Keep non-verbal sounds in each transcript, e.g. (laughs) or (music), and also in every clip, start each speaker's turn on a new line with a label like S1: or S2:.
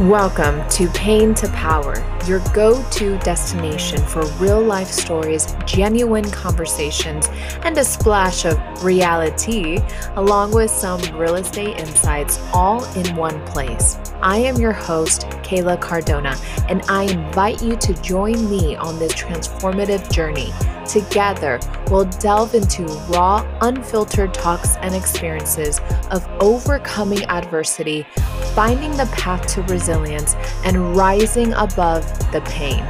S1: Welcome to Pain to Power, your go to destination for real life stories, genuine conversations, and a splash of reality, along with some real estate insights, all in one place. I am your host, Kayla Cardona, and I invite you to join me on this transformative journey. Together, we'll delve into raw, unfiltered talks and experiences of overcoming adversity finding the path to resilience, and rising above the pain.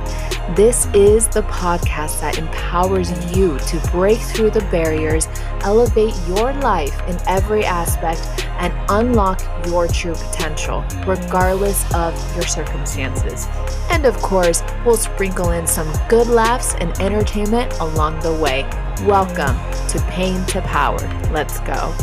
S1: This is the podcast that empowers you to break through the barriers, elevate your life in every aspect, and unlock your true potential, regardless of your circumstances. And of course, we'll sprinkle in some good laughs and entertainment along the way. Welcome to Pain to Power. Let's go.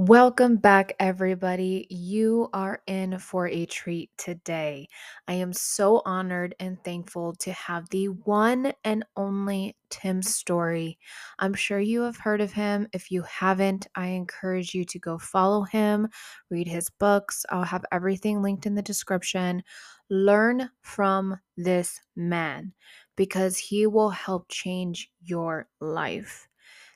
S1: Welcome back, everybody. You are in for a treat today. I am so honored and thankful to have the one and only Tim Storey. I'm sure you have heard of him. If you haven't, I encourage you to go follow him, read his books. I'll have everything linked in the description. Learn from this man because he will help change your life.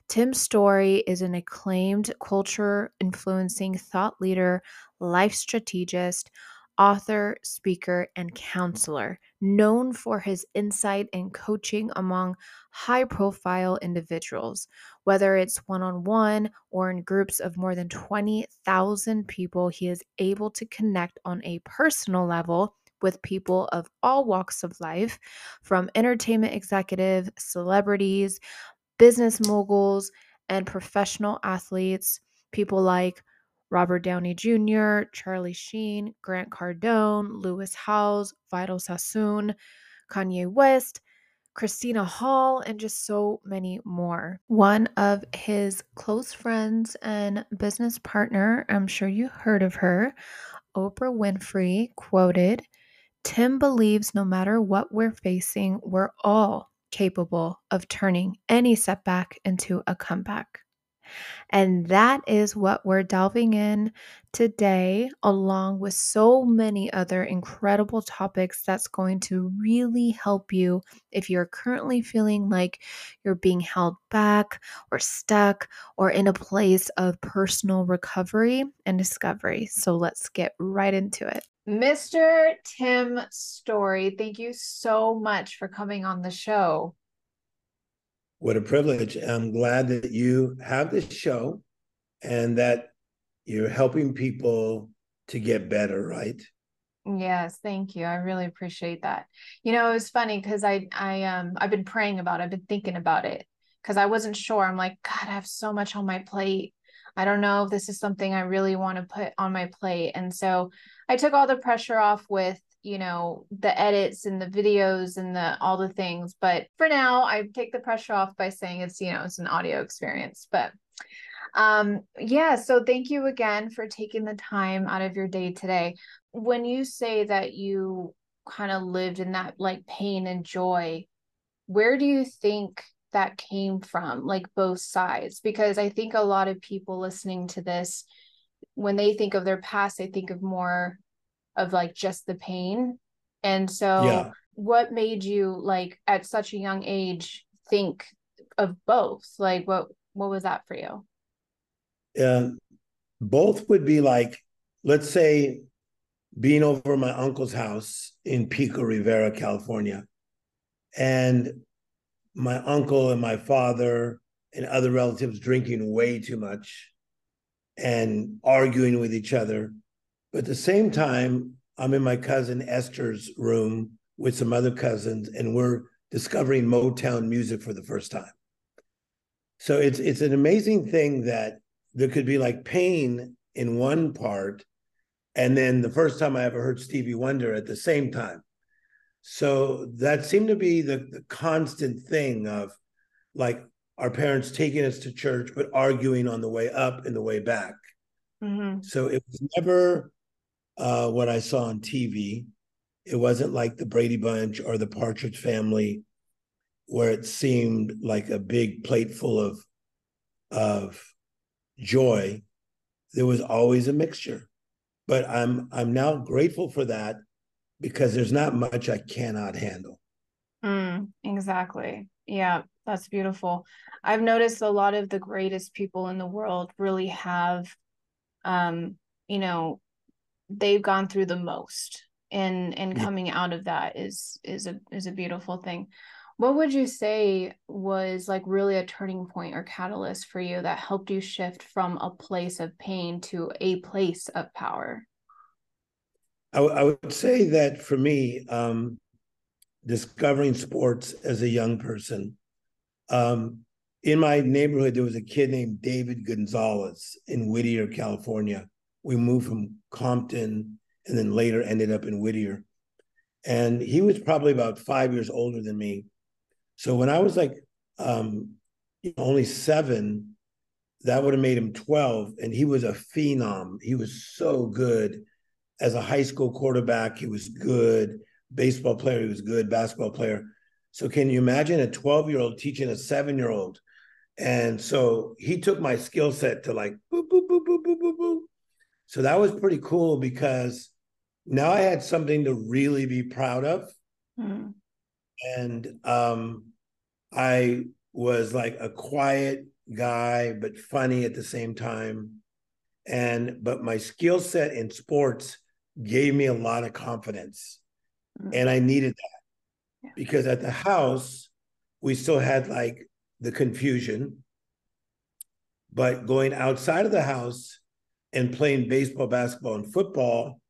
S1: Tim Storey is an acclaimed culture influencing thought leader, life strategist, author, speaker, and counselor, known for his insight and coaching among high profile individuals. Whether it's one on one or in groups of more than 20,000 people, he is able to connect on a personal level with people of all walks of life, from entertainment executives, celebrities, business moguls, and professional athletes, people like Robert Downey Jr., Charlie Sheen, Grant Cardone, Lewis Howes, Vidal Sassoon, Kanye West, Christina Hall, and just so many more. One of his close friends and business partner, I'm sure you heard of her, Oprah Winfrey, quoted Tim believes no matter what we're facing, we're all capable of turning any setback into a comeback. And that is what we're delving in today, along with so many other incredible topics that's going to really help you if you're currently feeling like you're being held back or stuck or in a place of personal recovery and discovery. So let's get right into it. Mr. Tim Storey, thank you so much for coming on the show.
S2: What a privilege. I'm glad that you have this show and that you're helping people to get better, right?
S1: Yes, thank you. I really appreciate that. You know, it was funny because I I um I've been praying about it, I've been thinking about it because I wasn't sure. I'm like, God, I have so much on my plate. I don't know if this is something I really want to put on my plate. And so I took all the pressure off with, you know, the edits and the videos and the all the things. But for now, I take the pressure off by saying it's, you know, it's an audio experience. But um yeah, so thank you again for taking the time out of your day today. When you say that you kind of lived in that like pain and joy, where do you think that came from, like both sides? Because I think a lot of people listening to this, when they think of their past, they think of more of like just the pain. And so, yeah. what made you like at such a young age think of both? Like, what what was that for you?
S2: Yeah, both would be like, let's say, being over my uncle's house in Pico Rivera, California, and my uncle and my father and other relatives drinking way too much and arguing with each other. But at the same time, I'm in my cousin Esther's room with some other cousins, and we're discovering Motown music for the first time. So it's it's an amazing thing that there could be like pain in one part, and then the first time I ever heard Stevie Wonder at the same time. So that seemed to be the, the constant thing of like our parents taking us to church, but arguing on the way up and the way back. Mm-hmm. So it was never uh, what I saw on TV. It wasn't like the Brady Bunch or the Partridge Family, where it seemed like a big plate full of of joy. there was always a mixture. But I'm I'm now grateful for that because there's not much I cannot handle.
S1: Mm, exactly. Yeah, that's beautiful. I've noticed a lot of the greatest people in the world really have um, you know, they've gone through the most and and coming out of that is is a is a beautiful thing. What would you say was like really a turning point or catalyst for you that helped you shift from a place of pain to a place of power?
S2: I, I would say that for me, um, discovering sports as a young person, um, in my neighborhood, there was a kid named David Gonzalez in Whittier, California. We moved from Compton and then later ended up in Whittier. And he was probably about five years older than me. So when I was like um, only seven, that would have made him 12. And he was a phenom. He was so good. As a high school quarterback, he was good. Baseball player, he was good. Basketball player. So can you imagine a 12 year old teaching a seven year old? And so he took my skill set to like boop, boop, boop, boop, boop, boop, boop. So that was pretty cool because now I had something to really be proud of. Mm-hmm and um, I was like a quiet guy, but funny at the same time. And but my skill set in sports gave me a lot of confidence, mm-hmm. and I needed that yeah. because at the house we still had like the confusion, but going outside of the house and playing baseball, basketball, and football,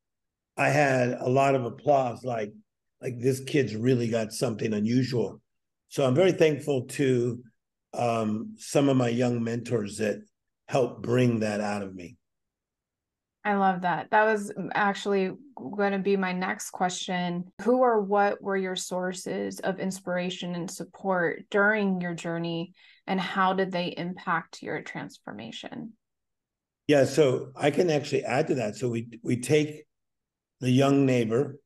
S2: I had a lot of applause. Like like this kid's really got something unusual. So I'm very thankful to um, some of my young mentors that helped bring that out of me.
S1: I love that. That was actually going to be my next question. Who or what were your sources of inspiration and support during your journey, and how did they impact your transformation?
S2: Yeah, so I can actually add to that. So we we take the young neighbor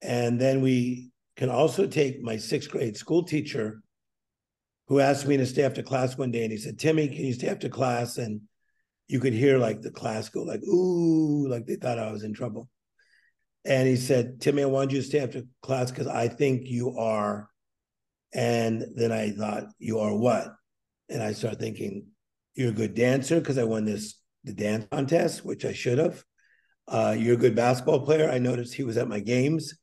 S2: and then we can also take my sixth grade school teacher who asked me to stay after class one day and he said, Timmy, can you stay after class? And you could hear like the class go like, ooh, like they thought I was in trouble. And he said, Timmy, I want you to stay after class because I think you are. And then I thought, you are what? And I started thinking, you're a good dancer because I won this the dance contest, which I should have. Uh, you're a good basketball player. I noticed he was at my games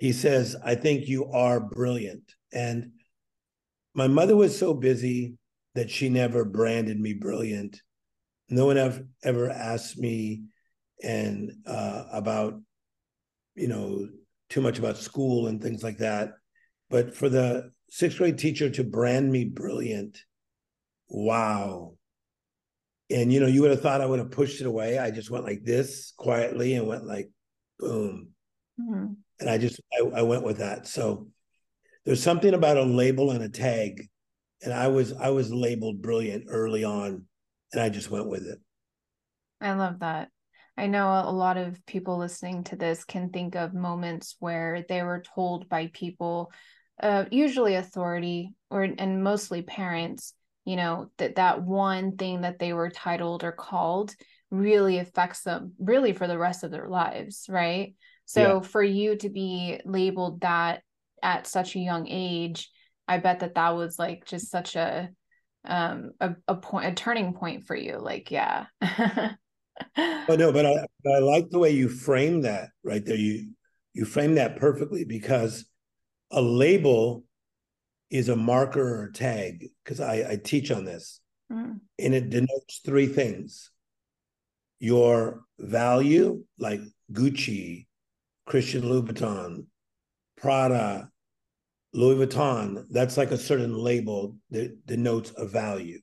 S2: he says, I think you are brilliant. And my mother was so busy that she never branded me brilliant. No one ever, ever asked me and uh, about, you know, too much about school and things like that. But for the sixth grade teacher to brand me brilliant, wow. And you know, you would have thought I would have pushed it away. I just went like this quietly and went like, boom. Mm-hmm and I just I, I went with that. So there's something about a label and a tag, and I was I was labeled brilliant early on, and I just went with it.
S1: I love that. I know a lot of people listening to this can think of moments where they were told by people, uh, usually authority or and mostly parents, you know, that that one thing that they were titled or called really affects them really for the rest of their lives, right? So yeah. for you to be labeled that at such a young age, I bet that that was like just such a um a, a point a turning point for you like yeah.
S2: Oh no (laughs) but I, but I like the way you frame that right there. You you frame that perfectly because a label is a marker or a tag because I, I teach on this. Mm. and it denotes three things. Your value like gucci Christian Louboutin, Prada, Louis Vuitton, that's like a certain label that denotes a value.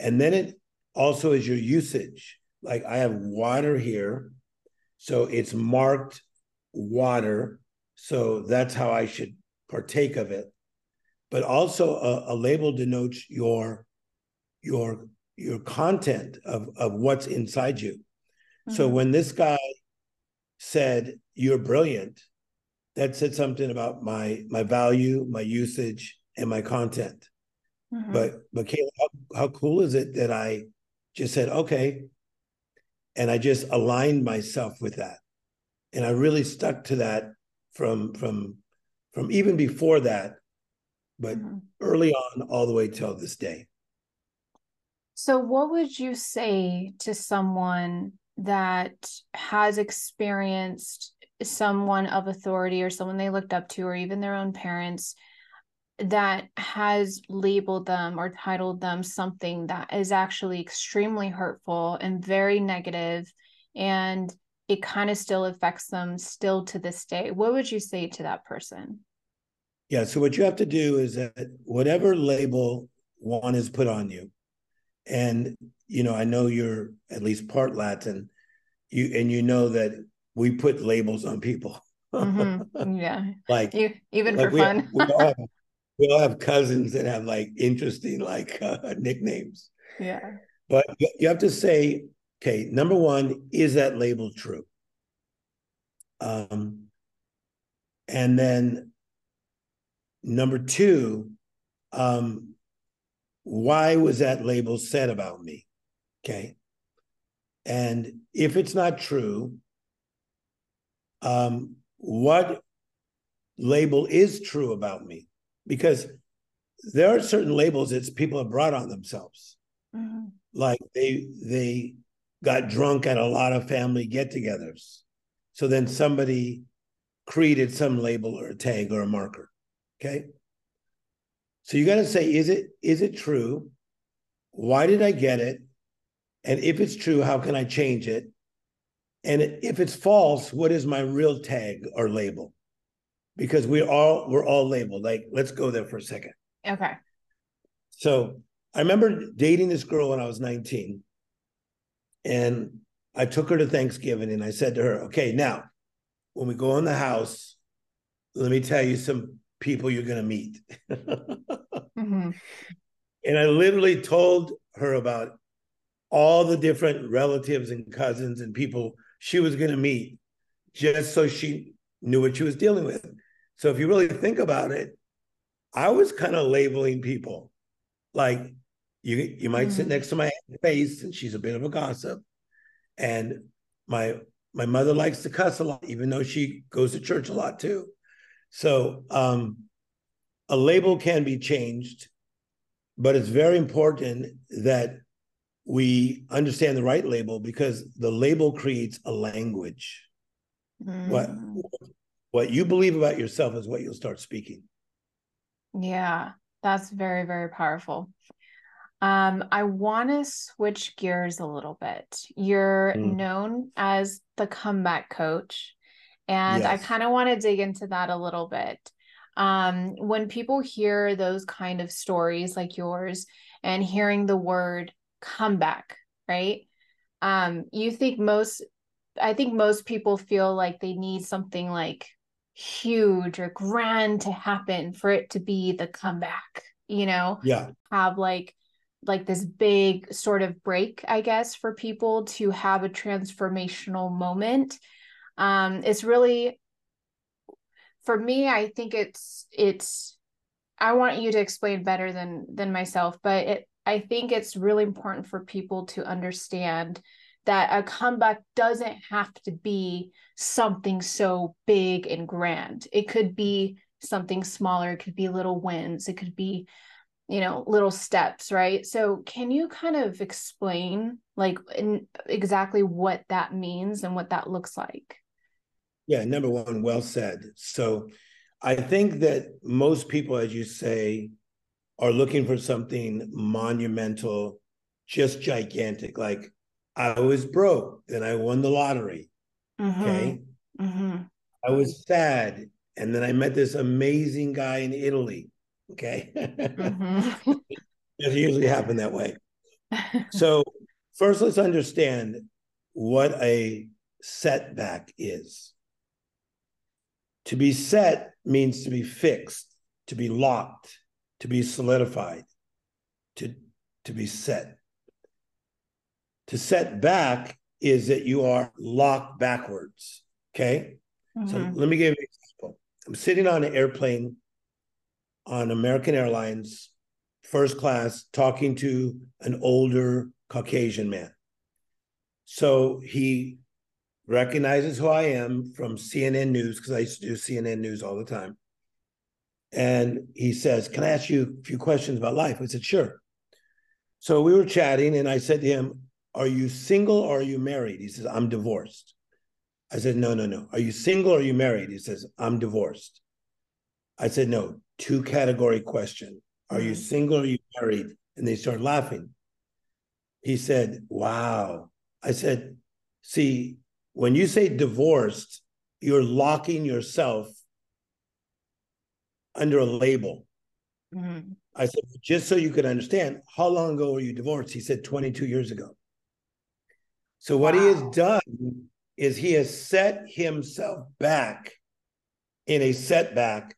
S2: And then it also is your usage. Like I have water here, so it's marked water. So that's how I should partake of it. But also a, a label denotes your your your content of, of what's inside you. Mm-hmm. So when this guy said, You're brilliant, that said something about my my value, my usage, and my content. Mm-hmm. But but Kayla, how, how cool is it that I just said, okay, and I just aligned myself with that. And I really stuck to that from from from even before that, but mm-hmm. early on all the way till this day.
S1: So what would you say to someone that has experienced someone of authority or someone they looked up to or even their own parents that has labeled them or titled them something that is actually extremely hurtful and very negative and it kind of still affects them still to this day. What would you say to that person?
S2: Yeah so what you have to do is that whatever label one is put on you and you know i know you're at least part latin you and you know that we put labels on people.
S1: Mm-hmm. yeah. (laughs)
S2: Like
S1: you, even like for we fun.
S2: have, we, (laughs) all have, we all have cousins that have like interesting like (laughs) uh, nicknames.
S1: Yeah.
S2: But you have to say okay number one is that label true? Um and then number two um why was that label said about me? Okay. And if it's not true um, what label is true about me? Because there are certain labels that people have brought on themselves. Mm-hmm. like they they got drunk at a lot of family get-togethers. So then somebody created some label or a tag or a marker okay? So you got to say is it is it true? Why did i get it? And if it's true how can i change it and if it's false, what is my real tag or label? Because we all we're all labeled. Like, let's go there for a second.
S1: Okay.
S2: So I remember dating this girl when I was 19. And I took her to Thanksgiving and I said to her, okay, now when we go in the house, let me tell you some people you're going to meet. (laughs) mm-hmm. And I literally told her about all the different relatives and cousins and people she was going to meet just so she knew what she was dealing with. So if you really think about it, I was kind of labeling people like you you might mm-hmm. sit next to my face and she's a bit of a gossip and my my mother likes to cuss a lot even though she goes to church a lot too so um a label can be changed but it's very important that we understand the right label because the label creates a language. Mm. What what you believe about yourself is what you'll start speaking.
S1: Yeah, that's very very powerful. Um, I want to switch gears a little bit. You're mm. known as the comeback coach, and yes. I kind of want to dig into that a little bit. Um, when people hear those kind of stories like yours and hearing the word comeback, right? Um, you think most, I think most people feel like they need something like huge or grand to happen for it to be the comeback, you know?
S2: Yeah.
S1: Have like, like this big sort of break, I guess, for people to have a transformational moment. Um, it's really, for me, I think it's, it's, I want you to explain better than than myself, but it I think it's really important for people to understand that a comeback doesn't have to be something so big and grand. It could be something smaller, it could be little wins, it could be you know little steps right? So can you kind of explain like exactly what that means and what that looks like?
S2: Yeah number one well said. So i think that most people as you say are looking for something monumental, just gigantic. Like I was broke, then I won the lottery. Mm-hmm. Okay. Mm-hmm. I was sad, and then I met this amazing guy in Italy. Okay. Mm-hmm. (laughs) it usually happen that way. (laughs) so first let's understand what a setback is. To be set means to be fixed, to be locked, to be solidified, to, to be set. To set back is that you are locked backwards. Okay. Mm-hmm. So let me give you an example. I'm sitting on an airplane on American Airlines, first class, talking to an older Caucasian man. So he recognizes who I am from CNN News because I used to do CNN News all the time. And he says, Can I ask you a few questions about life? I said, Sure. So we were chatting, and I said to him, Are you single or are you married? He says, I'm divorced. I said, No, no, no. Are you single or are you married? He says, I'm divorced. I said, No, two category question. Are mm-hmm. you single or are you married? And they started laughing. He said, Wow. I said, See, when you say divorced, you're locking yourself under a label. Mm-hmm. I said, just so you could understand, how long ago were you divorced? He said 22 years ago. So what wow. he has done is he has set himself back in a setback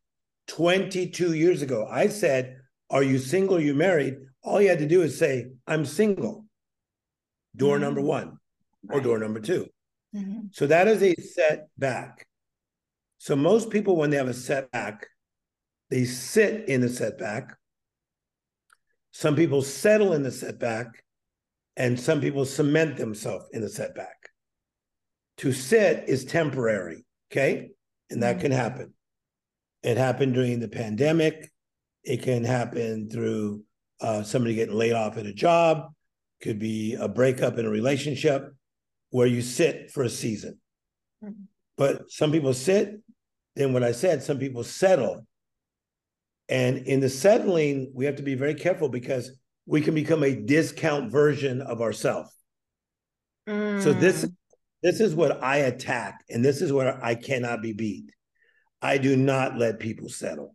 S2: 22 years ago. I said, Are you single? Are you married? All you had to do is say, I'm single. Door mm-hmm. number one or door number 2 mm-hmm. So that is a setback. So most people, when they have a setback, they sit in a setback. Some people settle in the setback, and some people cement themselves in the setback. To sit is temporary, okay? And that mm-hmm. can happen. It happened during the pandemic. It can happen through uh, somebody getting laid off at a job. Could be a breakup in a relationship where you sit for a season. Mm-hmm. But some people sit. Then what I said, some people settle and in the settling, we have to be very careful because we can become a discount version of ourselves. Mm. So this this is what I attack, and this is where I cannot be beat. I do not let people settle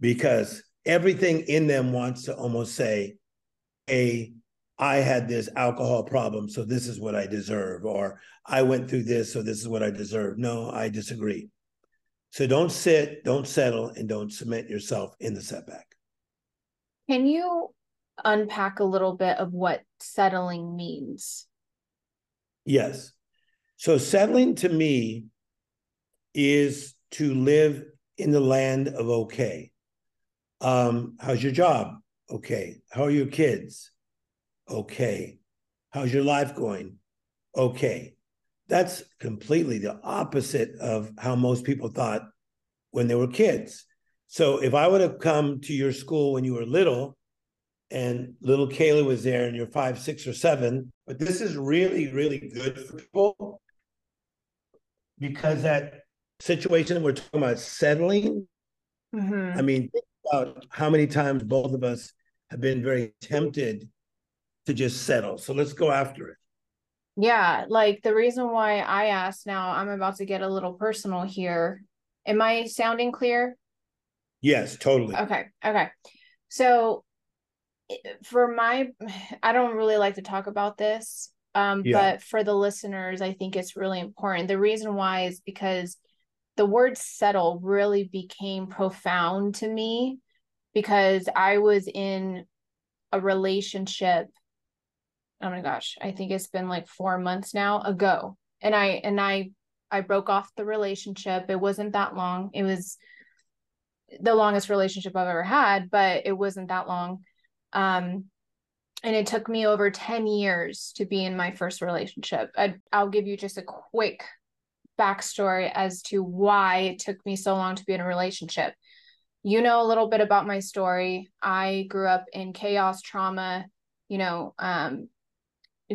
S2: because everything in them wants to almost say, "A, I had this alcohol problem, so this is what I deserve," or "I went through this, so this is what I deserve." No, I disagree. So don't sit, don't settle, and don't cement yourself in the setback.
S1: Can you unpack a little bit of what settling means?
S2: Yes. So settling to me is to live in the land of okay. Um, how's your job? Okay. How are your kids? Okay. How's your life going? Okay. That's completely the opposite of how most people thought when they were kids. So if I would have come to your school when you were little and little Kayla was there and you're five, six, or seven, but this is really, really good for people because that situation we're talking about settling. Mm-hmm. I mean, think about how many times both of us have been very tempted to just settle. So let's go after it.
S1: Yeah, like the reason why I asked now, I'm about to get a little personal here. Am I sounding clear?
S2: Yes, totally.
S1: Okay. Okay. So for my (sighs) I don't really like to talk about this. Um, yeah. but for the listeners, I think it's really important. The reason why is because the word settle really became profound to me because I was in a relationship oh my gosh, I think it's been like four months now ago. And I and I I broke off the relationship. It wasn't that long. It was the longest relationship I've ever had, but it wasn't that long. Um and it took me over 10 years to be in my first relationship. I, I'll give you just a quick backstory as to why it took me so long to be in a relationship. You know a little bit about my story. I grew up in chaos, trauma, you know, um,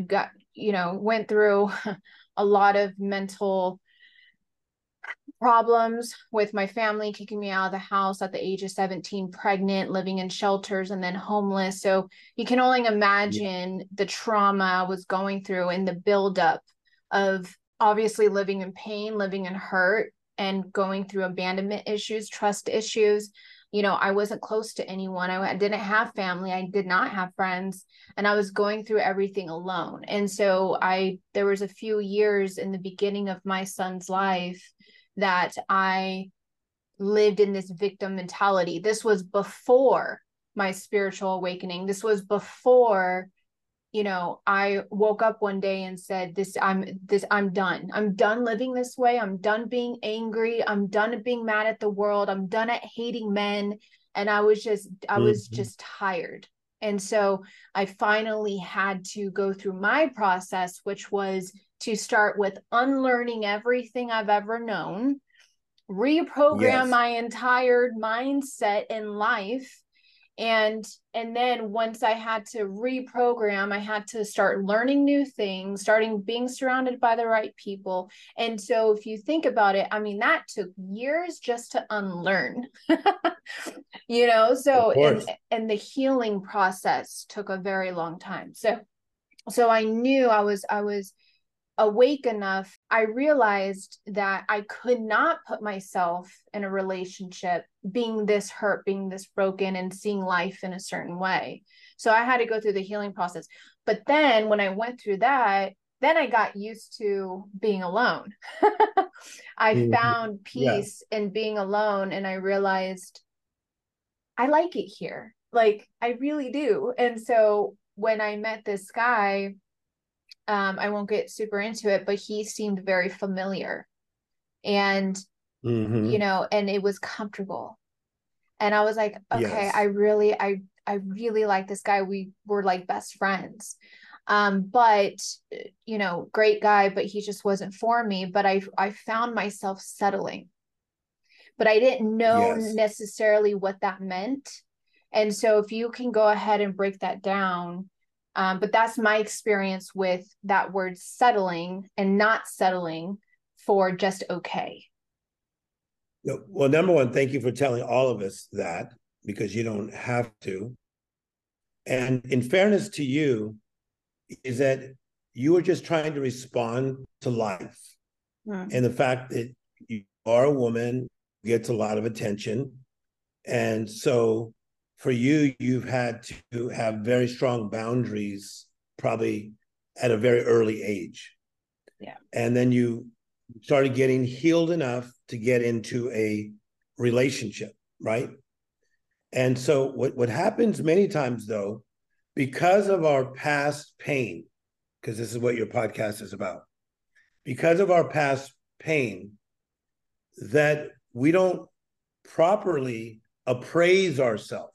S1: got you know went through (laughs) a lot of mental problems with my family kicking me out of the house at the age of 17 pregnant living in shelters and then homeless so you can only imagine yeah. the trauma i was going through and the buildup of obviously living in pain living in hurt and going through abandonment issues trust issues you know i wasn't close to anyone. I didn't have family. I did not have friends and i was going through everything alone. And so i there was a few years in the beginning of my son's life that i lived in this victim mentality. This was before my spiritual awakening. This was before you know i woke up one day and said this i'm this i'm done. I'm done living this way. I'm done being angry. I'm done being mad at the world. I'm done at hating men. And i was just i was mm-hmm. just tired. And so I finally had to go through my process, which was to start with unlearning everything I've ever known, reprogram yes. my entire mindset in life and and then once i had to reprogram i had to start learning new things starting being surrounded by the right people. And so if you think about it i mean that took years just to unlearn (laughs) you know? So and, and the healing process took a very long time. So so i knew i was i was awake enough, I realized that I could not put myself in a relationship being this hurt, being this broken, and seeing life in a certain way. So I had to go through the healing process. But then when I went through that, then I got used to being alone. (laughs) I mm-hmm. found peace yeah. in being alone, and I realized I like it here. Like, I really do. And so when I met this guy, um, I won't get super into it, but he seemed very familiar and, mm-hmm. you know, and it was comfortable. And I was like, okay, yes. I really, I, I really like this guy. We were like best friends. Um, but you know, great guy, but he just wasn't for me. But I, I found myself settling, but I didn't know yes. necessarily what that meant. And so if you can go ahead and break that down, um, but that's my experience with that word settling and not settling for just okay.
S2: Well, number one, thank you for telling all of us that because you don't have to. And in fairness to you, is that you were just trying to respond to life mm. and the fact that you are a woman gets a lot of attention. And so for you, you've had to have very strong boundaries, probably at a very early age.
S1: Yeah.
S2: And then you started getting healed enough to get into a relationship, right? And so what, what happens many times though, because of our past pain, because this is what your podcast is about, because of our past pain, that we don't properly appraise ourselves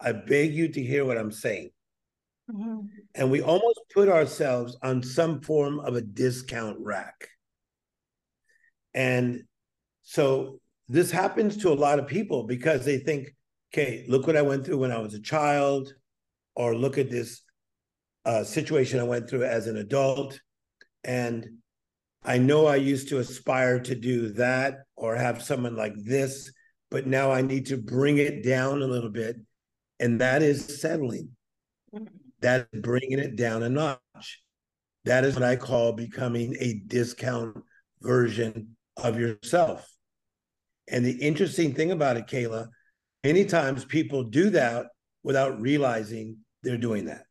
S2: I beg you to hear what I'm saying. Mm-hmm. And we almost put ourselves on some form of a discount rack. And so this happens to a lot of people because they think, okay, look what I went through when I was a child, or look at this uh, situation I went through as an adult. And I know I used to aspire to do that or have someone like this, but now I need to bring it down a little bit and that is settling. Mm-hmm. That is bringing it down a notch. That is what I call becoming a discount version of yourself. And the interesting thing about it, Kayla, many times people do that without realizing they're doing that.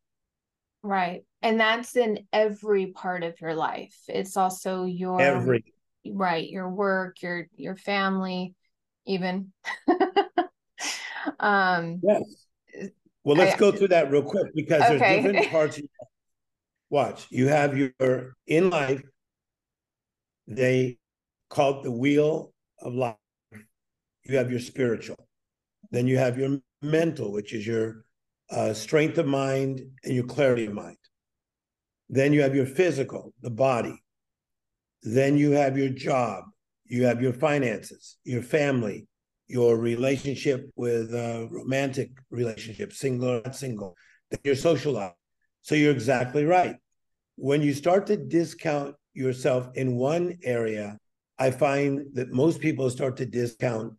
S1: Right. And that's in every part of your life. It's also your
S2: every
S1: right, your work, your your family, even. (laughs) um
S2: yes well, let's I, go through that real quick because okay. there's different (laughs) parts. Watch, you have your in life, they call it the wheel of life. You have your spiritual. Then you have your mental, which is your uh, strength of mind and your clarity of mind. Then you have your physical, the body. Then you have your job. You have your finances, your family, your relationship with a romantic relationship, single or not single, then your social life. So you're exactly right. When you start to discount yourself in one area, I find that most people start to discount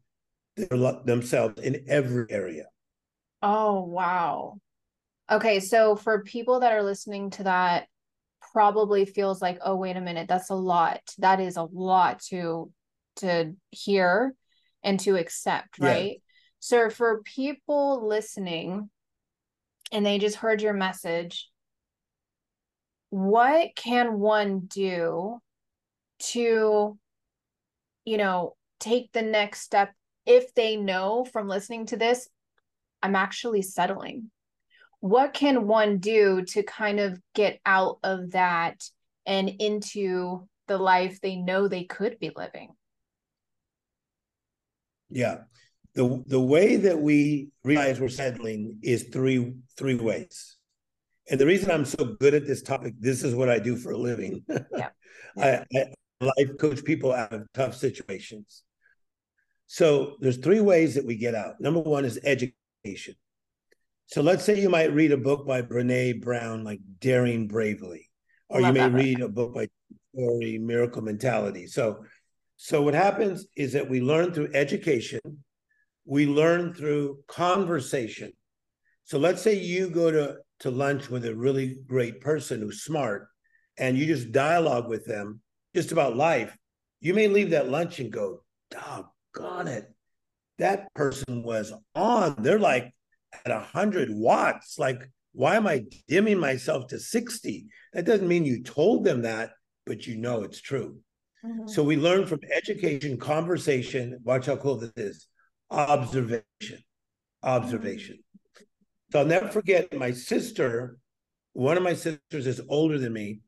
S2: their, themselves in every area.
S1: Oh, wow. Okay, so for people that are listening to that, probably feels like, oh, wait a minute, that's a lot. That is a lot to to hear and to accept, right? Yeah. So for people listening and they just heard your message, what can one do to, you know, take the next step if they know from listening to this, I'm actually settling? What can one do to kind of get out of that and into the life they know they could be living?
S2: Yeah. the the way that we realize we're settling is three three ways. And the reason I'm so good at this topic, this is what I do for a living. (laughs) Yeah. I, I life coach people out of tough situations. So there's three ways that we get out. Number one is education. So let's say you might read a book by Brene Brown, like Daring Bravely, or you may read a book by Tori Miracle Mentality. So, so what happens is that we learn through education, we learn through conversation. So let's say you go to to lunch with a really great person who's smart, and you just dialogue with them just about life. You may leave that lunch and go, doggone it, that person was on. They're like at 100 watts. Like, why am I dimming myself to 60? That doesn't mean you told them that, but you know it's true. Mm-hmm. So we learn from education, conversation. Watch how cool this is. Observation, observation. Mm-hmm. So I'll never forget my sister. One of my sisters is older than me.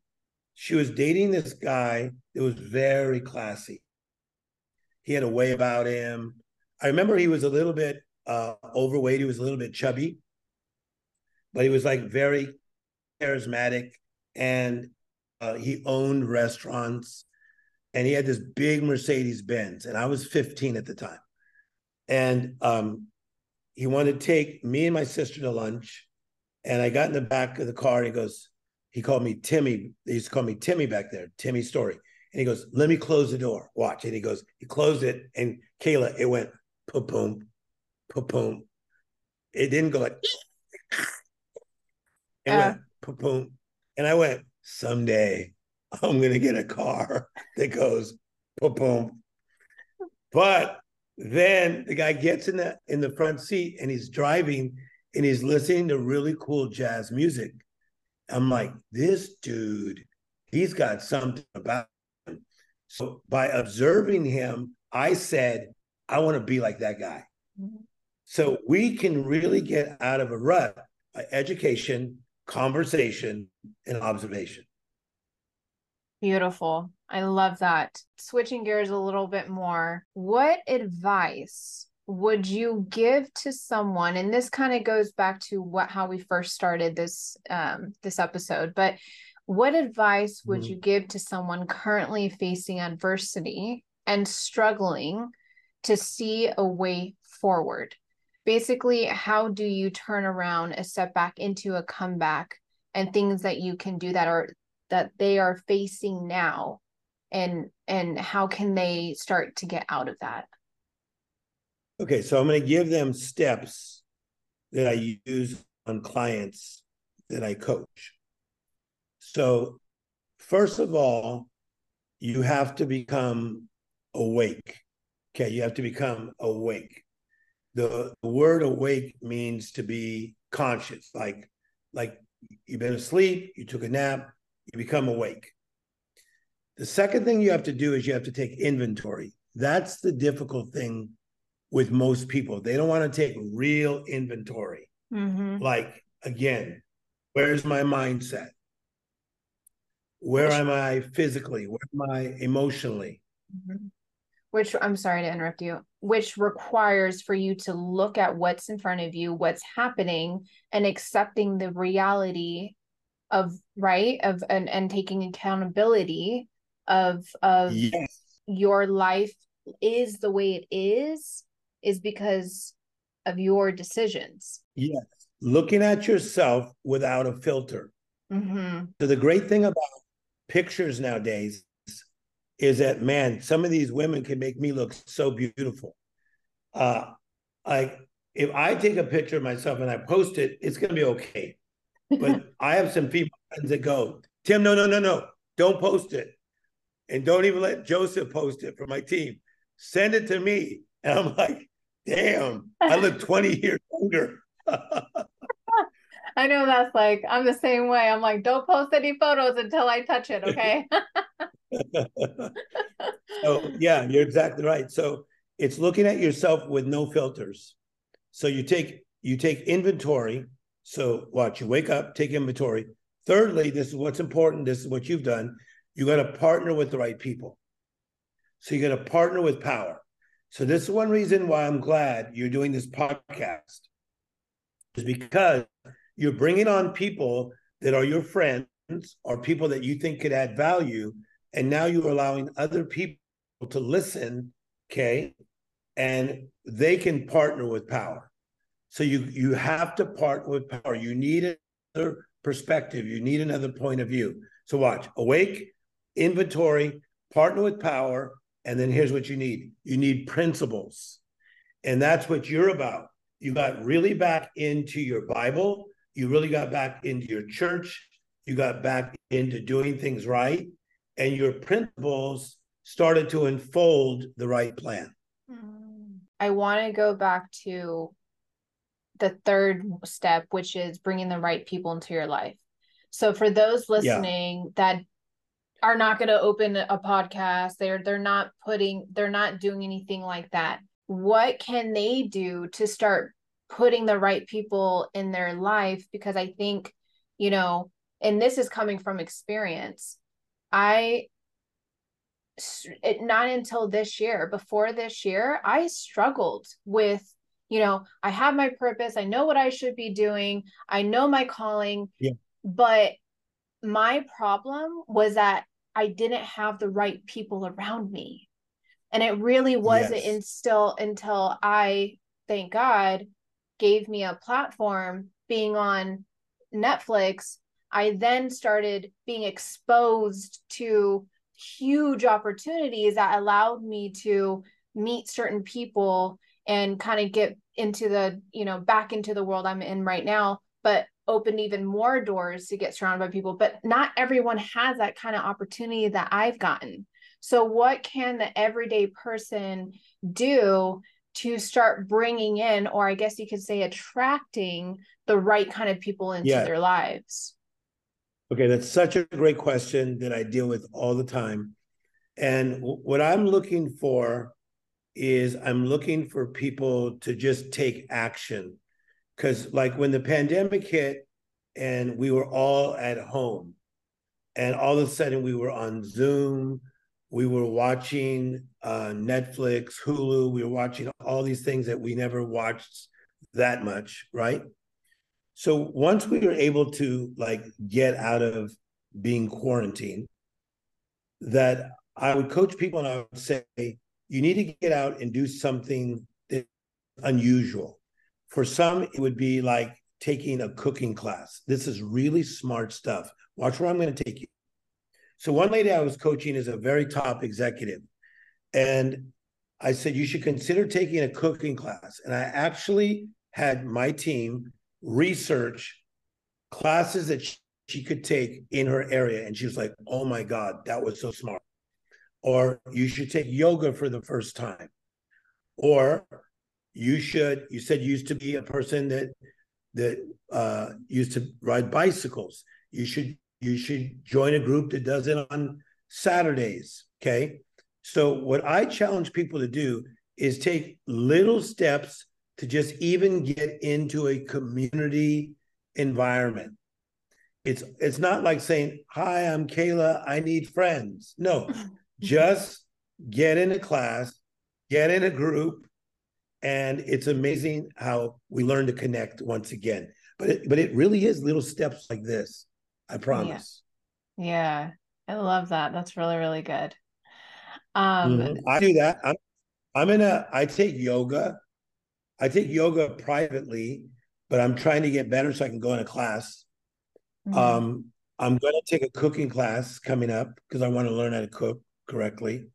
S2: She was dating this guy that was very classy. He had a way about him. I remember he was a little bit uh, overweight. He was a little bit chubby, but he was like very charismatic and uh, he owned restaurants and he had this big Mercedes Benz. And I was 15 at the time. And um, he wanted to take me and my sister to lunch. And I got in the back of the car and he goes, he called me Timmy. He used to call me Timmy back there, Timmy Storey. And he goes, let me close the door. Watch. And he goes, he closed it. And Kayla, it went boom, boom. It didn't go like, it uh. went boom. And I went, someday I'm going to get a car that goes boom. boom. But then the guy gets in the in the front seat and he's driving and he's listening to really cool jazz music. I'm like, this dude, he's got something about him. So by observing him, I said, I want to be like that guy. So we can really get out of a rut by education, conversation, and observation.
S1: Beautiful. I love that. Switching gears a little bit more, what advice would you give to someone and this kind of goes back to what how we first started this um this episode but what advice would mm-hmm. you give to someone currently facing adversity and struggling to see a way forward basically how do you turn around a setback into a comeback and things that you can do that are that they are facing now and and how can they start to get out of that?
S2: Okay so i'm going to give them steps that i use on clients that i coach. So first of all you have to become awake okay? You have to become awake. The, the word awake means to be conscious like like you've been asleep you took a nap you become awake. The second thing you have to do is you have to take inventory. That's the difficult thing with most people. They don't want to take real inventory. Mm-hmm. Like, again, where's my mindset? Where am I physically? Where am I emotionally?
S1: Mm-hmm. Which I'm sorry to interrupt you, which requires for you to look at what's in front of you, what's happening, and accepting the reality of right of and, and taking accountability of of yes. your life is the way it is is because of your decisions.
S2: Yes. Looking at yourself without a filter. Mm-hmm. so the great thing about pictures nowadays is that man some of these women can make me look so beautiful. Uh like if i take a picture of myself and i post it it's going to be okay but (laughs) I have some friends that go, Tim, no, no, no, no, don't post it. And don't even let Joseph post it for my team. Send it to me. And I'm like, damn, I look (laughs) 20 years younger. (laughs)
S1: I know that's like, I'm the same way. I'm like, don't post any photos until I touch it. Okay.
S2: so, yeah, you're exactly right. So it's looking at yourself with no filters. So you take you take inventory so watch, you wake up, take inventory. Thirdly, this is what's important. This is what you've done. You got to partner with the right people. So you got to partner with power. So this is one reason why I'm glad you're doing this podcast is because you're bringing on people that are your friends or people that you think could add value and now you're allowing other people to listen okay and they can partner with power so you you have to part with power. You need another perspective. You need another point of view. So watch. Awake inventory partner with power and then here's what you need. You need principles. And that's what you're about. You got really back into your bible. You really got back into your church. You got back into doing things right. And your principles started to unfold the right plan. Hmm.
S1: I want to go back to the third step which is bringing the right people into your life so for those listening yeah. that are not going to open a podcast they're they're not putting they're not doing anything like that what can they do to start putting the right people in their life because i think you know and this is coming from experience i it, not until this year before this year i struggled with you know i have my purpose i know what i should be doing i know my calling
S2: yeah.
S1: but my problem was that I didn't have the right people around me. And it really wasn't yes. until until I, thank God, gave me a platform being on Netflix. I then started being exposed to huge opportunities that allowed me to meet certain people and kind of get into the, you know, back into the world I'm in right now. But opened even more doors to get surrounded by people but not everyone has that kind of opportunity that i've gotten so what can the everyday person do to start bringing in or i guess you could say attracting the right kind of people into yeah. their lives
S2: okay that's such a great question that i deal with all the time and what i'm looking for is i'm looking for people to just take action. Because like when the pandemic hit and we were all at home and all of a sudden we were on zoom we were watching uh, netflix hulu we were watching all these things that we never watched that much right? So once we were able to like get out of being quarantined that i would coach people and i would say you need to get out and do something unusual for some, it would be like taking a cooking class. This is really smart stuff. Watch where I'm going to take you. So, one lady I was coaching is a very top executive. And I said, You should consider taking a cooking class. And I actually had my team research classes that she, could take in her area. And she was like, Oh my God, that was so smart. Or you should take yoga for the first time. Or you should you said you used to be a person that that uh, used to ride bicycles. You should you should join a group that does it on saturdays okay? So what i challenge people to do is take little steps to just even get into a community environment. It's it's not like saying hi i'm kayla. I need friends. No (laughs) just get in a class get in a group and it's amazing how we learn to connect once again. But it, but it really is little steps like this i promise.
S1: Yeah, yeah. i love that. That's really really good. Um
S2: mm-hmm. i do that. I'm i'm in a i take yoga. I take yoga privately but i'm trying to get better so i can go in a class. Mm-hmm. um i'm going to take a cooking class coming up because i want to learn how to cook correctly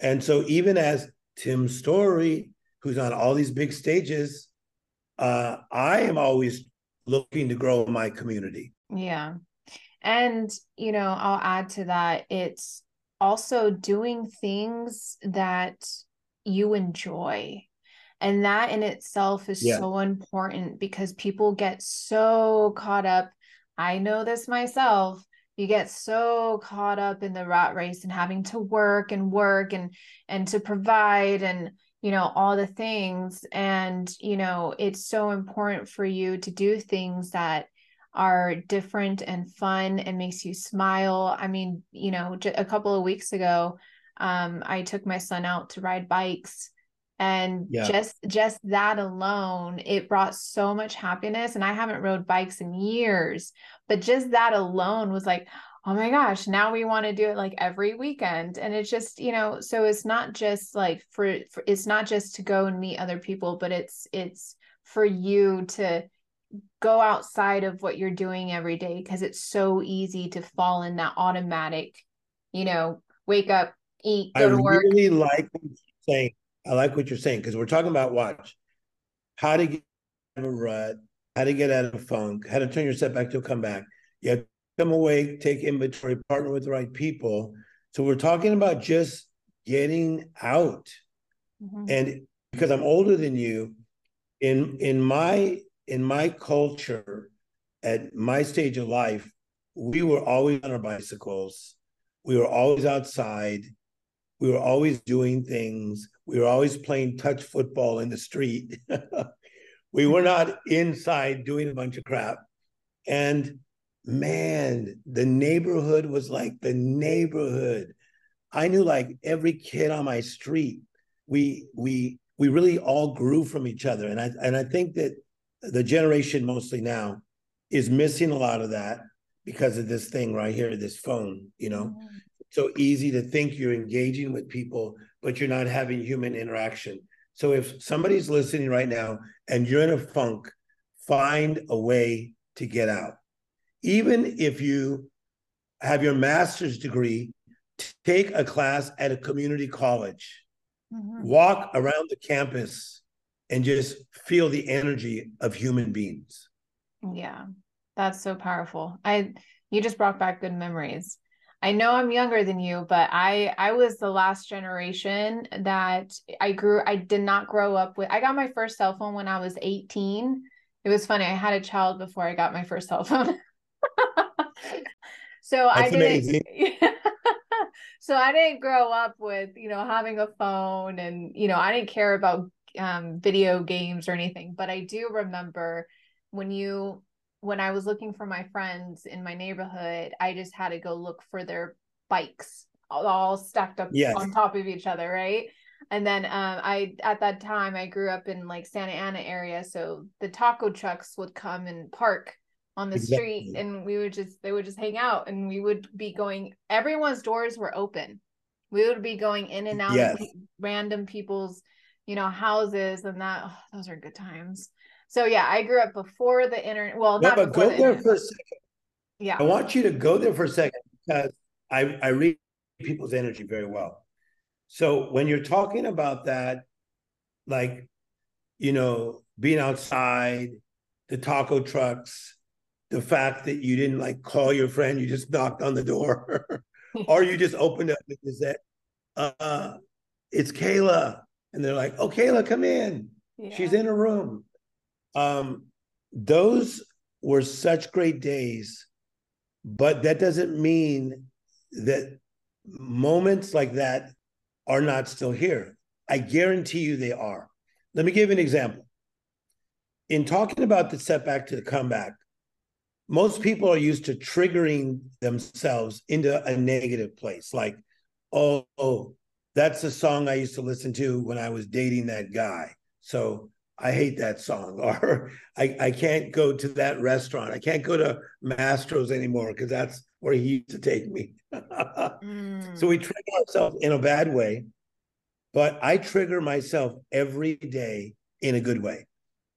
S2: and so even as tim storey who's on all these big stages, uh, I am always looking to grow my community.
S1: Yeah. And, you know, I'll add to that, it's also doing things that you enjoy. And that in itself is yeah. so important because people get so caught up. I know this myself. You get so caught up in the rat race and having to work and work and and to provide and you know all the things. And you know it's so important for you to do things that are different and fun and makes you smile. I mean you know a couple of weeks ago um, i took my son out to ride bikes and
S2: Yeah.
S1: just just that alone it brought so much happiness and i haven't rode bikes in years but just that alone was like oh my gosh now we want to do it like every weekend and it's just you know so it's not just like for, for it's not just to go and meet other people but it's it's for you to go outside of what you're doing every day because it's so easy to fall in that automatic you know wake up eat
S2: I
S1: go to work
S2: really like saying. I like what you're saying because we're talking about watch, how to get out of a rut, how to get out of a funk, how to turn your setback to a comeback. You have to come away, take inventory, partner with the right people. So we're talking about just getting out.
S1: Mhm.
S2: And because I'm older than you, in in my in my culture, at my stage of life, we were always on our bicycles. We were always outside. We were always doing things. We were always playing touch football in the street. (laughs) we were not inside doing a bunch of crap. And man, the neighborhood was like the neighborhood. I knew like every kid on my street. We we we really all grew from each other. And I and I think that the generation mostly now is missing a lot of that because of this thing right here, this phone, you know
S1: Mhm.
S2: so easy to think you're engaging with people, but you're not having human interaction. So if somebody's listening right now and you're in a funk, find a way to get out. Even if you have your master's degree, take a class at a community college,
S1: Mhm.
S2: walk around the campus and just feel the energy of human beings.
S1: Yeah, that's so powerful. I you just brought back good memories. I know I'm younger than you, but I I was the last generation that I grew I did not grow up with. I got my first cell phone when I was 18. It was funny. I had a child before I got my first cell phone. (laughs) so I
S2: That's amazing.
S1: didn't (laughs) so I didn't grow up with, you know, having a phone and, you know, I didn't care about um video games or anything, but I do remember when you when I was looking for my friends in my neighborhood, I just had to go look for their bikes all, stacked up
S2: Yes.
S1: on top of each other, right? And then um, I at that time I grew up in like Santa Ana area, so the taco trucks would come and park on the street, and we would just they would just hang out, and we would be going. Everyone's doors were open. We would be going in and out
S2: Yes.
S1: of random people's, you know, houses, and that oh, those are good times. So yeah, I grew up before the internet. Well,
S2: No,
S1: not
S2: but go
S1: the
S2: there
S1: internet.
S2: for a second.
S1: Yeah, I
S2: want you to go there for a second because I, I read people's energy very well. So when you're talking about that, like, you know, being outside, the taco trucks, the fact that you didn't like call your friend, you just knocked on the door, (laughs) or you just opened up and said, uh, it's Kayla. And they're like, oh, Kayla, come in. She's in her room. Um, those were such great days, but that doesn't mean that moments like that are not still here. I guarantee you they are. Let me give you an example. In talking about the setback to the comeback, most people are used to triggering themselves into a negative place. Like, oh, oh, that's the song I used to listen to when I was dating that guy. So I hate that song. (laughs) Or I, I can't go to that restaurant. I can't go to Mastro's anymore because that's where he used to take me.
S1: Mm. (laughs)
S2: So we trigger ourselves in a bad way, but I trigger myself every day in a good way.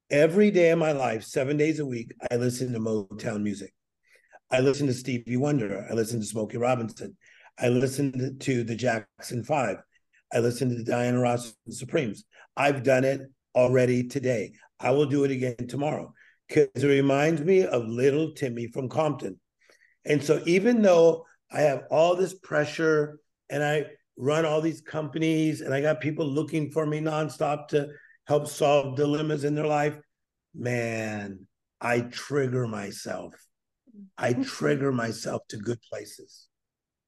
S2: Every day of my life, seven days a week, I listen to Motown music. I listen to Stevie Wonder. I listen to Smokey Robinson. I listen to, the Jackson Five. I listen to the Diana Ross and Supremes. I've done it already today. I will do it again tomorrow because it reminds me of little Timmy from Compton. And so even though I have all this pressure and I run all these companies and I got people looking for me nonstop to help solve dilemmas in their life, man, I trigger myself. I (laughs) trigger myself to good places.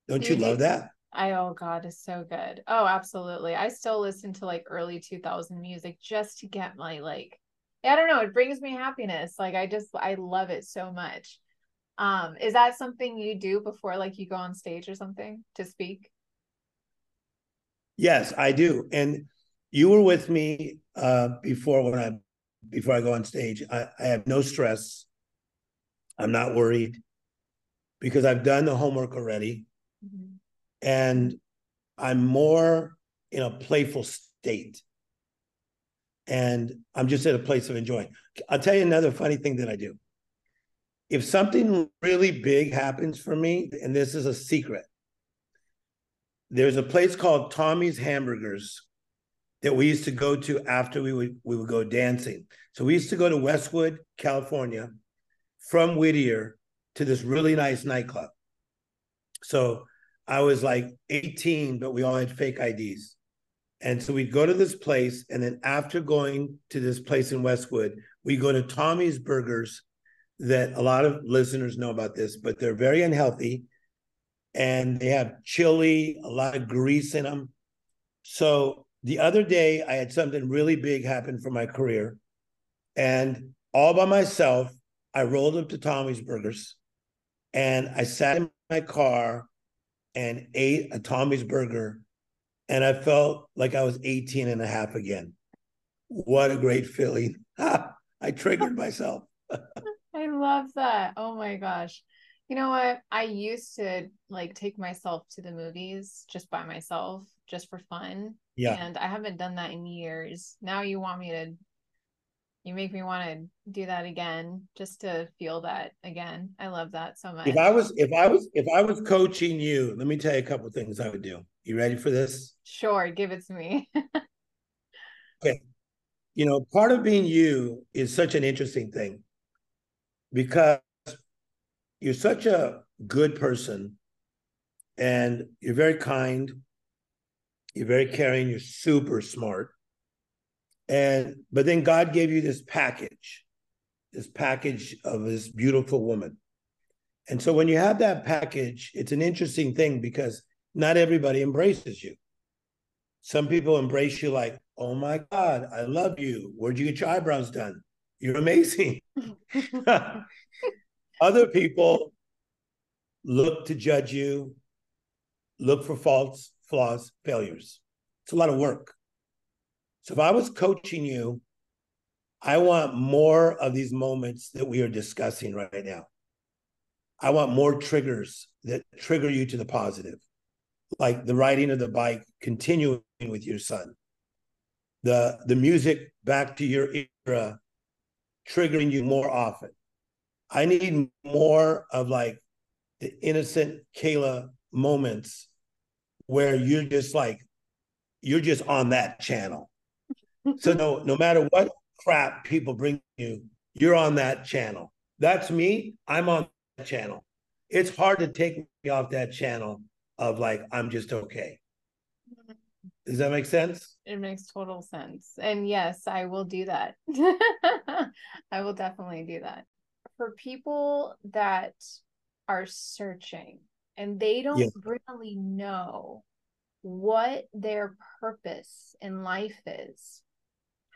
S2: Don't you
S1: You
S2: love
S1: do-
S2: that?
S1: I oh god, it's so good. Oh, absolutely. I still listen to like early 2000 music just to get my like I don't know, it brings me happiness. Like I just I love it so much. Um is that something you do before like you go on stage or something to speak?
S2: Yes, I do. And you were with me uh, before when I before I go on stage. I, I have no stress. I'm not worried because I've done the homework already. And I'm more in a playful state. And I'm just at a place of enjoying. I'll tell you another funny thing that I do. If something really big happens for me, and this is a secret, there's a place called Tommy's Hamburgers that we used to go to after we would we would go dancing. So we used to go to Westwood, California, from Whittier to this really nice nightclub. So I was like 18, but we all had fake IDs. And so we'd go to this place. And then after going to this place in Westwood, we go to Tommy's Burgers that a lot of listeners know about this, but they're very unhealthy and they have chili, a lot of grease in them. So the other day, I had something really big happen for my career. And all by myself, I rolled up to Tommy's Burgers and I sat in my car and ate a Tommy's Burger. And I felt like I was 18 and a half again. What a great feeling. (laughs) I triggered myself. (laughs)
S1: I love that. Oh my gosh. You know what? I used to like take myself to the movies just by myself, just for fun. Yeah. And I haven't done that in years. Now you want me to you make me want to do that again just to feel that again. I love that so much.
S2: If I was if I was if I was coaching you, let me tell you a couple things I would do. You ready for this?
S1: Sure, give it to me. (laughs)
S2: okay. You know, part of being you is such an interesting thing because you're such a good person and you're very kind you're very caring you're super smart and but then god gave you this package this package of this beautiful woman. And so when you have that package it's an interesting thing because not everybody embraces you. Some people embrace you like oh my god i love you. Where'd you get your eyebrows done? You're amazing. (laughs) Other people look to judge you, look for faults, flaws, failures. It's a lot of work. So if I was coaching you, I want more of these moments that we are discussing right now. I want more triggers that trigger you to the positive, like the riding of the bike, continuing with your son, the the music back to your era, triggering you more often. I need more of like the innocent Kayla moments where you're just like you're just on that channel. So no no matter what crap people bring you, you're on that channel. That's me. I'm on that channel. It's hard to take me off that channel of like I'm just okay. Does that make sense?
S1: It makes total sense. And yes, I will do that. (laughs) I will definitely do that for people that are searching and they don't yeah. really know what their purpose in life is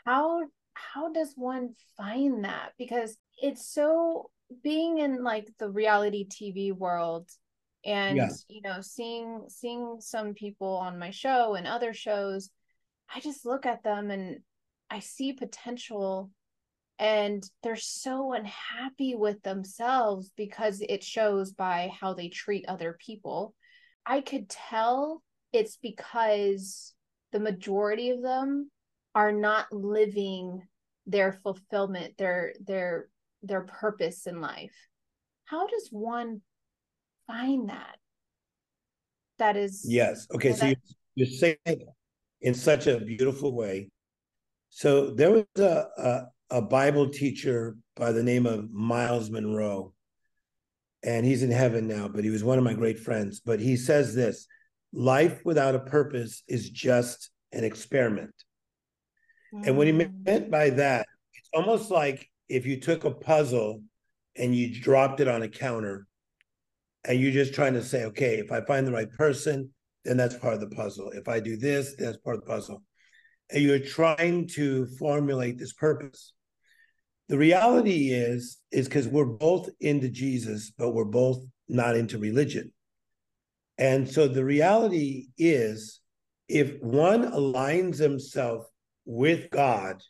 S1: how how does one find that because it's so being in like the reality tv world and yeah. you know seeing seeing some people on my show and other shows i just look at them and i see potential and they're so unhappy with themselves because it shows by how they treat other people. I could tell it's because the majority of them are not living their fulfillment, their their their purpose in life. How does one find that? That is
S2: yes. Okay, so that... you're, you're saying in such a beautiful way. So there was a, a a Bible teacher by the name of Myles Munroe, And he's in heaven now, but he was one of my great friends. But he says this life without a purpose is just an experiment. Mm. And what he mm. meant by that, it's almost like if you took a puzzle and you dropped it on a counter and you're just trying to say, okay, if I find the right person, then that's part of the puzzle. If I do this, that's part of the puzzle. And you're trying to formulate this purpose. The reality is, is because we're both into Jesus, but we're both not into religion. And so the reality is if one aligns himself with God,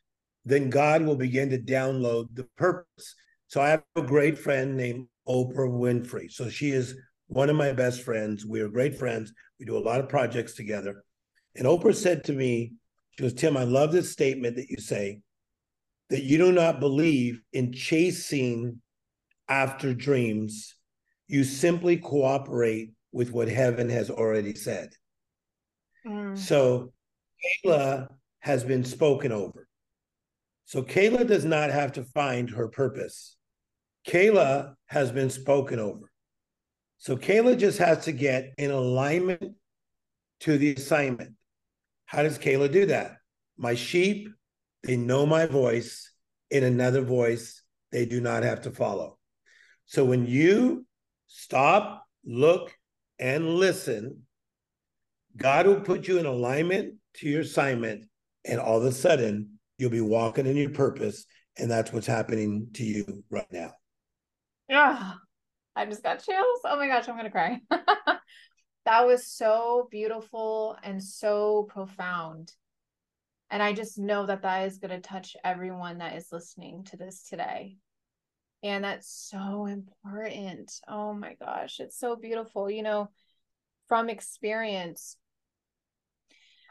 S2: then God will begin to download the purpose. So I have a great friend named Oprah Winfrey. So she is one of my best friends. We are great friends. We do a lot of projects together. And Oprah said to me, she goes, Tim, I love this statement that you say that you do not believe in chasing after dreams. You simply cooperate with what heaven has already said. Mm. So Kayla has been spoken over. So Kayla does not have to find her purpose. Kayla has been spoken over. So Kayla just has to get in alignment to the assignment. How does Kayla do that? My sheep, they know my voice. In another voice, they do not have to follow. So when you stop, look, and listen, God will put you in alignment to your assignment, and all of a sudden, you'll be walking in your purpose. And that's what's happening to you right now.
S1: Yeah. I just got chills. Oh my gosh, I'm going to cry. (laughs) that was so beautiful and so profound. And I just know that that is going to touch everyone that is listening to this today. And that's so important. Oh my gosh, it's so beautiful. You know, from experience,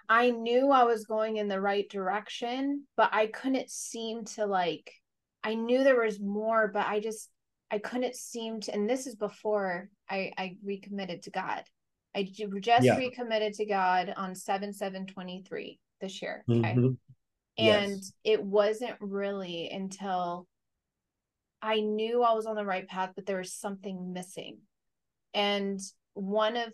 S1: I knew I was going in the right direction, but I couldn't seem to like, I knew there was more, but I just, I couldn't seem to, and this is before I, I recommitted to God. I just yeah. recommitted to God on 7 7 23 this year. Okay. Mm-hmm. And yes. it wasn't really until I knew I was on the right path, but there was something missing. And one of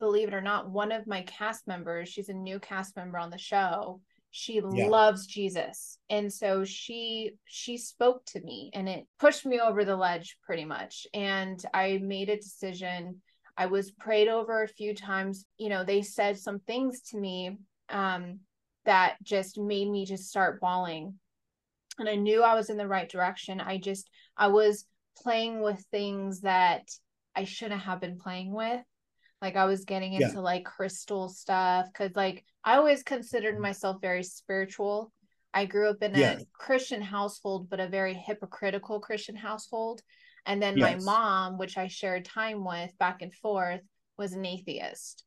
S1: believe it or not, one of my cast members, she's a new cast member on the show. She yeah. loves Jesus. And so she she spoke to me and it pushed me over the ledge pretty much. And I made a decision. I was prayed over a few times. You know, they said some things to me um, that just made me just start bawling. And I knew I was in the right direction. I just I was playing with things that I shouldn't have been playing with like I was getting into yeah. like crystal stuff because like I always considered mm-hmm. myself very spiritual. I grew up in a Christian household, but a very hypocritical Christian household. And then yes. my mom, which I shared time with back and forth, was an atheist.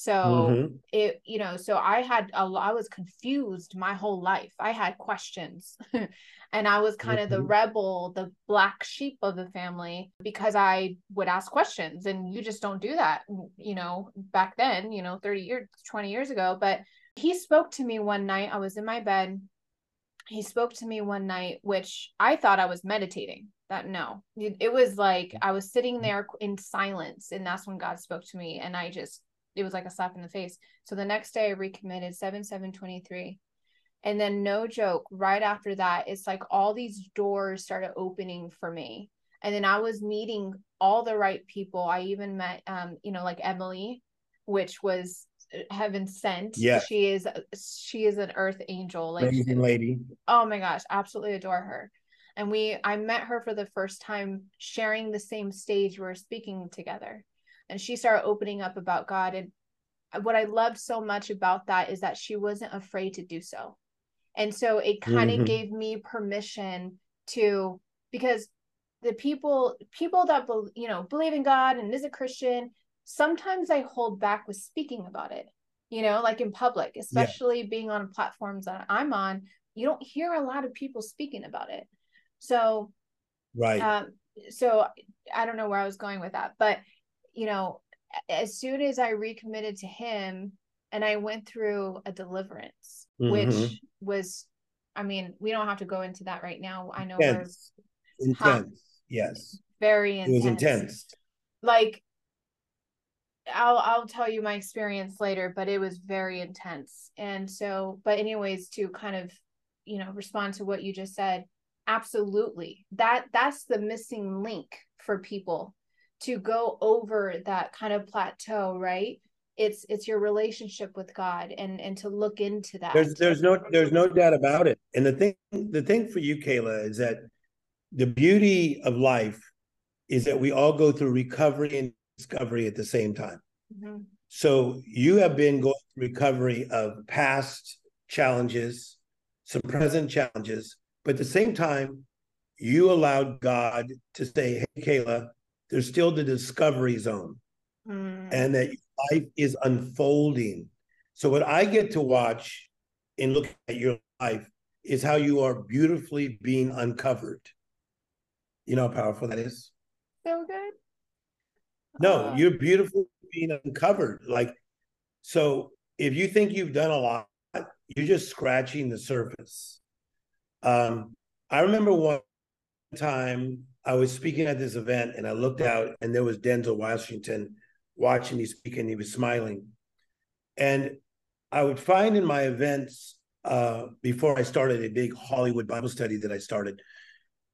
S1: So mm-hmm. it, you know, so I had a I was confused my whole life. I had questions. (laughs) and I was kind mm-hmm. of the mm-hmm. rebel, the black sheep of the family because I would ask questions and you just don't do that, you know, back then, you know, 30 years, 20 years ago, but he spoke to me one night. I was in my bed. He spoke to me one night which I thought I was meditating. That no. It, was like I was sitting mm. there in silence and that's when God spoke to me and I just it was like a slap in the face. So the next day I recommitted 7 7 23 and then, no joke, right after that, it's like all these doors started opening for me. And then I was meeting all the right people. I even met, um, you know, like Emily, which was uh, heaven sent.
S2: Yeah.
S1: She is, she is an earth angel.
S2: Like, amazing lady.
S1: Oh my gosh, absolutely adore her. And we, I met her for the first time sharing the same stage. We were speaking together. And she started opening up about God. And what I loved so much about that is that she wasn't afraid to do so and so it kind of mm-hmm. gave me permission to because the people people that you know believe in god and is a christian sometimes i hold back with speaking about it you know like in public especially yeah. being on platforms that i'm on you don't hear a lot of people speaking about it so
S2: right um
S1: so i don't know where i was going with that but you know as soon as i recommitted to him and i went through a deliverance mm-hmm. which was i mean we don't have to go into that right now i know
S2: intense, intense. yes
S1: very intense.
S2: it was intense
S1: like I'll I'll tell you my experience later, but it was very intense. And so, but anyways, to kind of, you know, respond to what you just said, absolutely. That that's the missing link for people to go over that kind of plateau, right? it's it's your relationship with god and and to look into that
S2: there's there's no there's no doubt about it and the thing the thing for you kayla is that the beauty of life is that we all go through recovery and discovery at the same time mm-hmm. So you have been going through recovery of past challenges, some present challenges, but at the same time, you allowed God to say, Hey, Kayla, there's still the discovery zone mm. and that life is unfolding. So, what I get to watch in looking at your life is how you are beautifully being uncovered. You know how powerful that is?
S1: So good.
S2: No, uh, you're beautiful being uncovered. Like, so if you think you've done a lot, you're just scratching the surface. Um, I remember one time I was speaking at this event and I looked out and there was Denzel Washington watching me speak and he was smiling. And I would find in my events uh, before I started a big Hollywood Bible study that I started,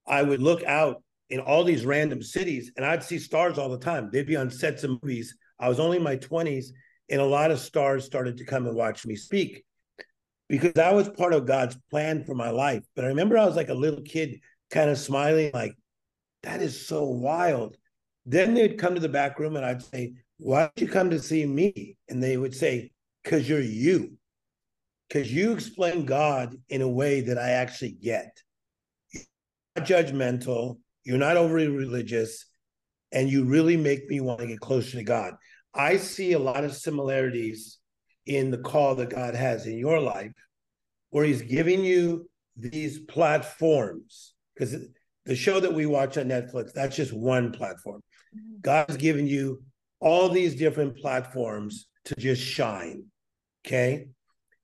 S2: I would look out in all these random cities and I'd see stars all the time. They'd be on sets of movies. I was only in my 20s and a lot of stars started to come and watch me speak because that was part of God's plan for my life. But I remember I was like a little kid kind of smiling, like, that is so wild. Then they'd come to the back room and I'd say, Why'd you come to see me? And they would say, Because you're you. Because you explain God in a way that I actually get. You're not judgmental, you're not overly religious, and you really make me want to get closer to God. I see a lot of similarities in the call that God has in your life, where He's giving you these platforms because the show that we watch on Netflix, that's just one platform. Mm-hmm. God's given you all these different platforms to just shine. Okay.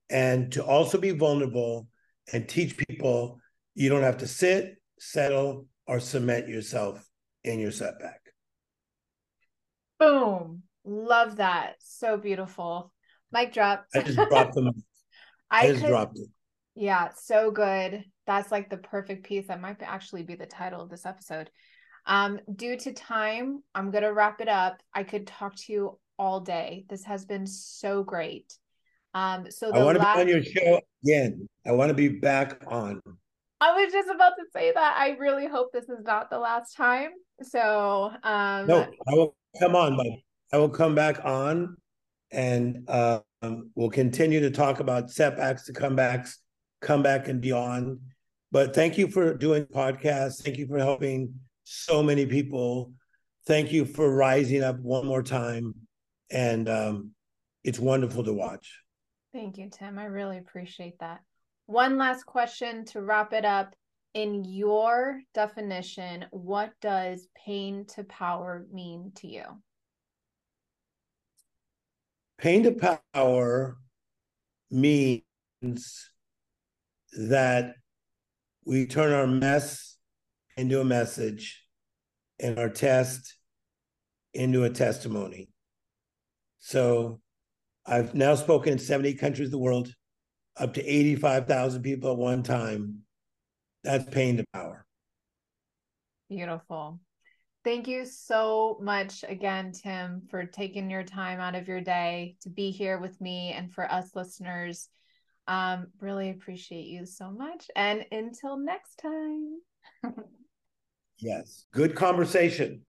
S2: And to also be vulnerable and teach people you don't have to sit, settle, or cement yourself in your setback.
S1: Boom. Love that. So beautiful. Mic drop.
S2: I just dropped them. (laughs) I, I just could, dropped it.
S1: Yeah, so good. That's like the perfect piece. That might actually be the title of this episode. Um, due to time, I'm gonna wrap it up. I could talk to you all day. This has been so great. Um, so
S2: I want to last... be on your show again. I want to be back on.
S1: I was just about to say that. I really hope this is not the last time. So um
S2: no, I will come on, but I will come back on and um, we'll continue to talk about setbacks to comebacks come back and beyond. But thank you for doing podcasts. Thank you for helping so many people. Thank you for rising up one more time. And um, it's wonderful to watch.
S1: Thank you, Tim. I really appreciate that. One last question to wrap it up. In your definition, what does pain to power mean to you?
S2: Pain to power means that we turn our mess into a message and our test into a testimony. So I've now spoken in 70 countries of the world, up to 85,000 people at one time. That's pain to power.
S1: Beautiful. Thank you so much again, Tim, for taking your time out of your day to be here with me and for us listeners. Um, really appreciate you so much. And until next time. (laughs)
S2: yes. Good conversation.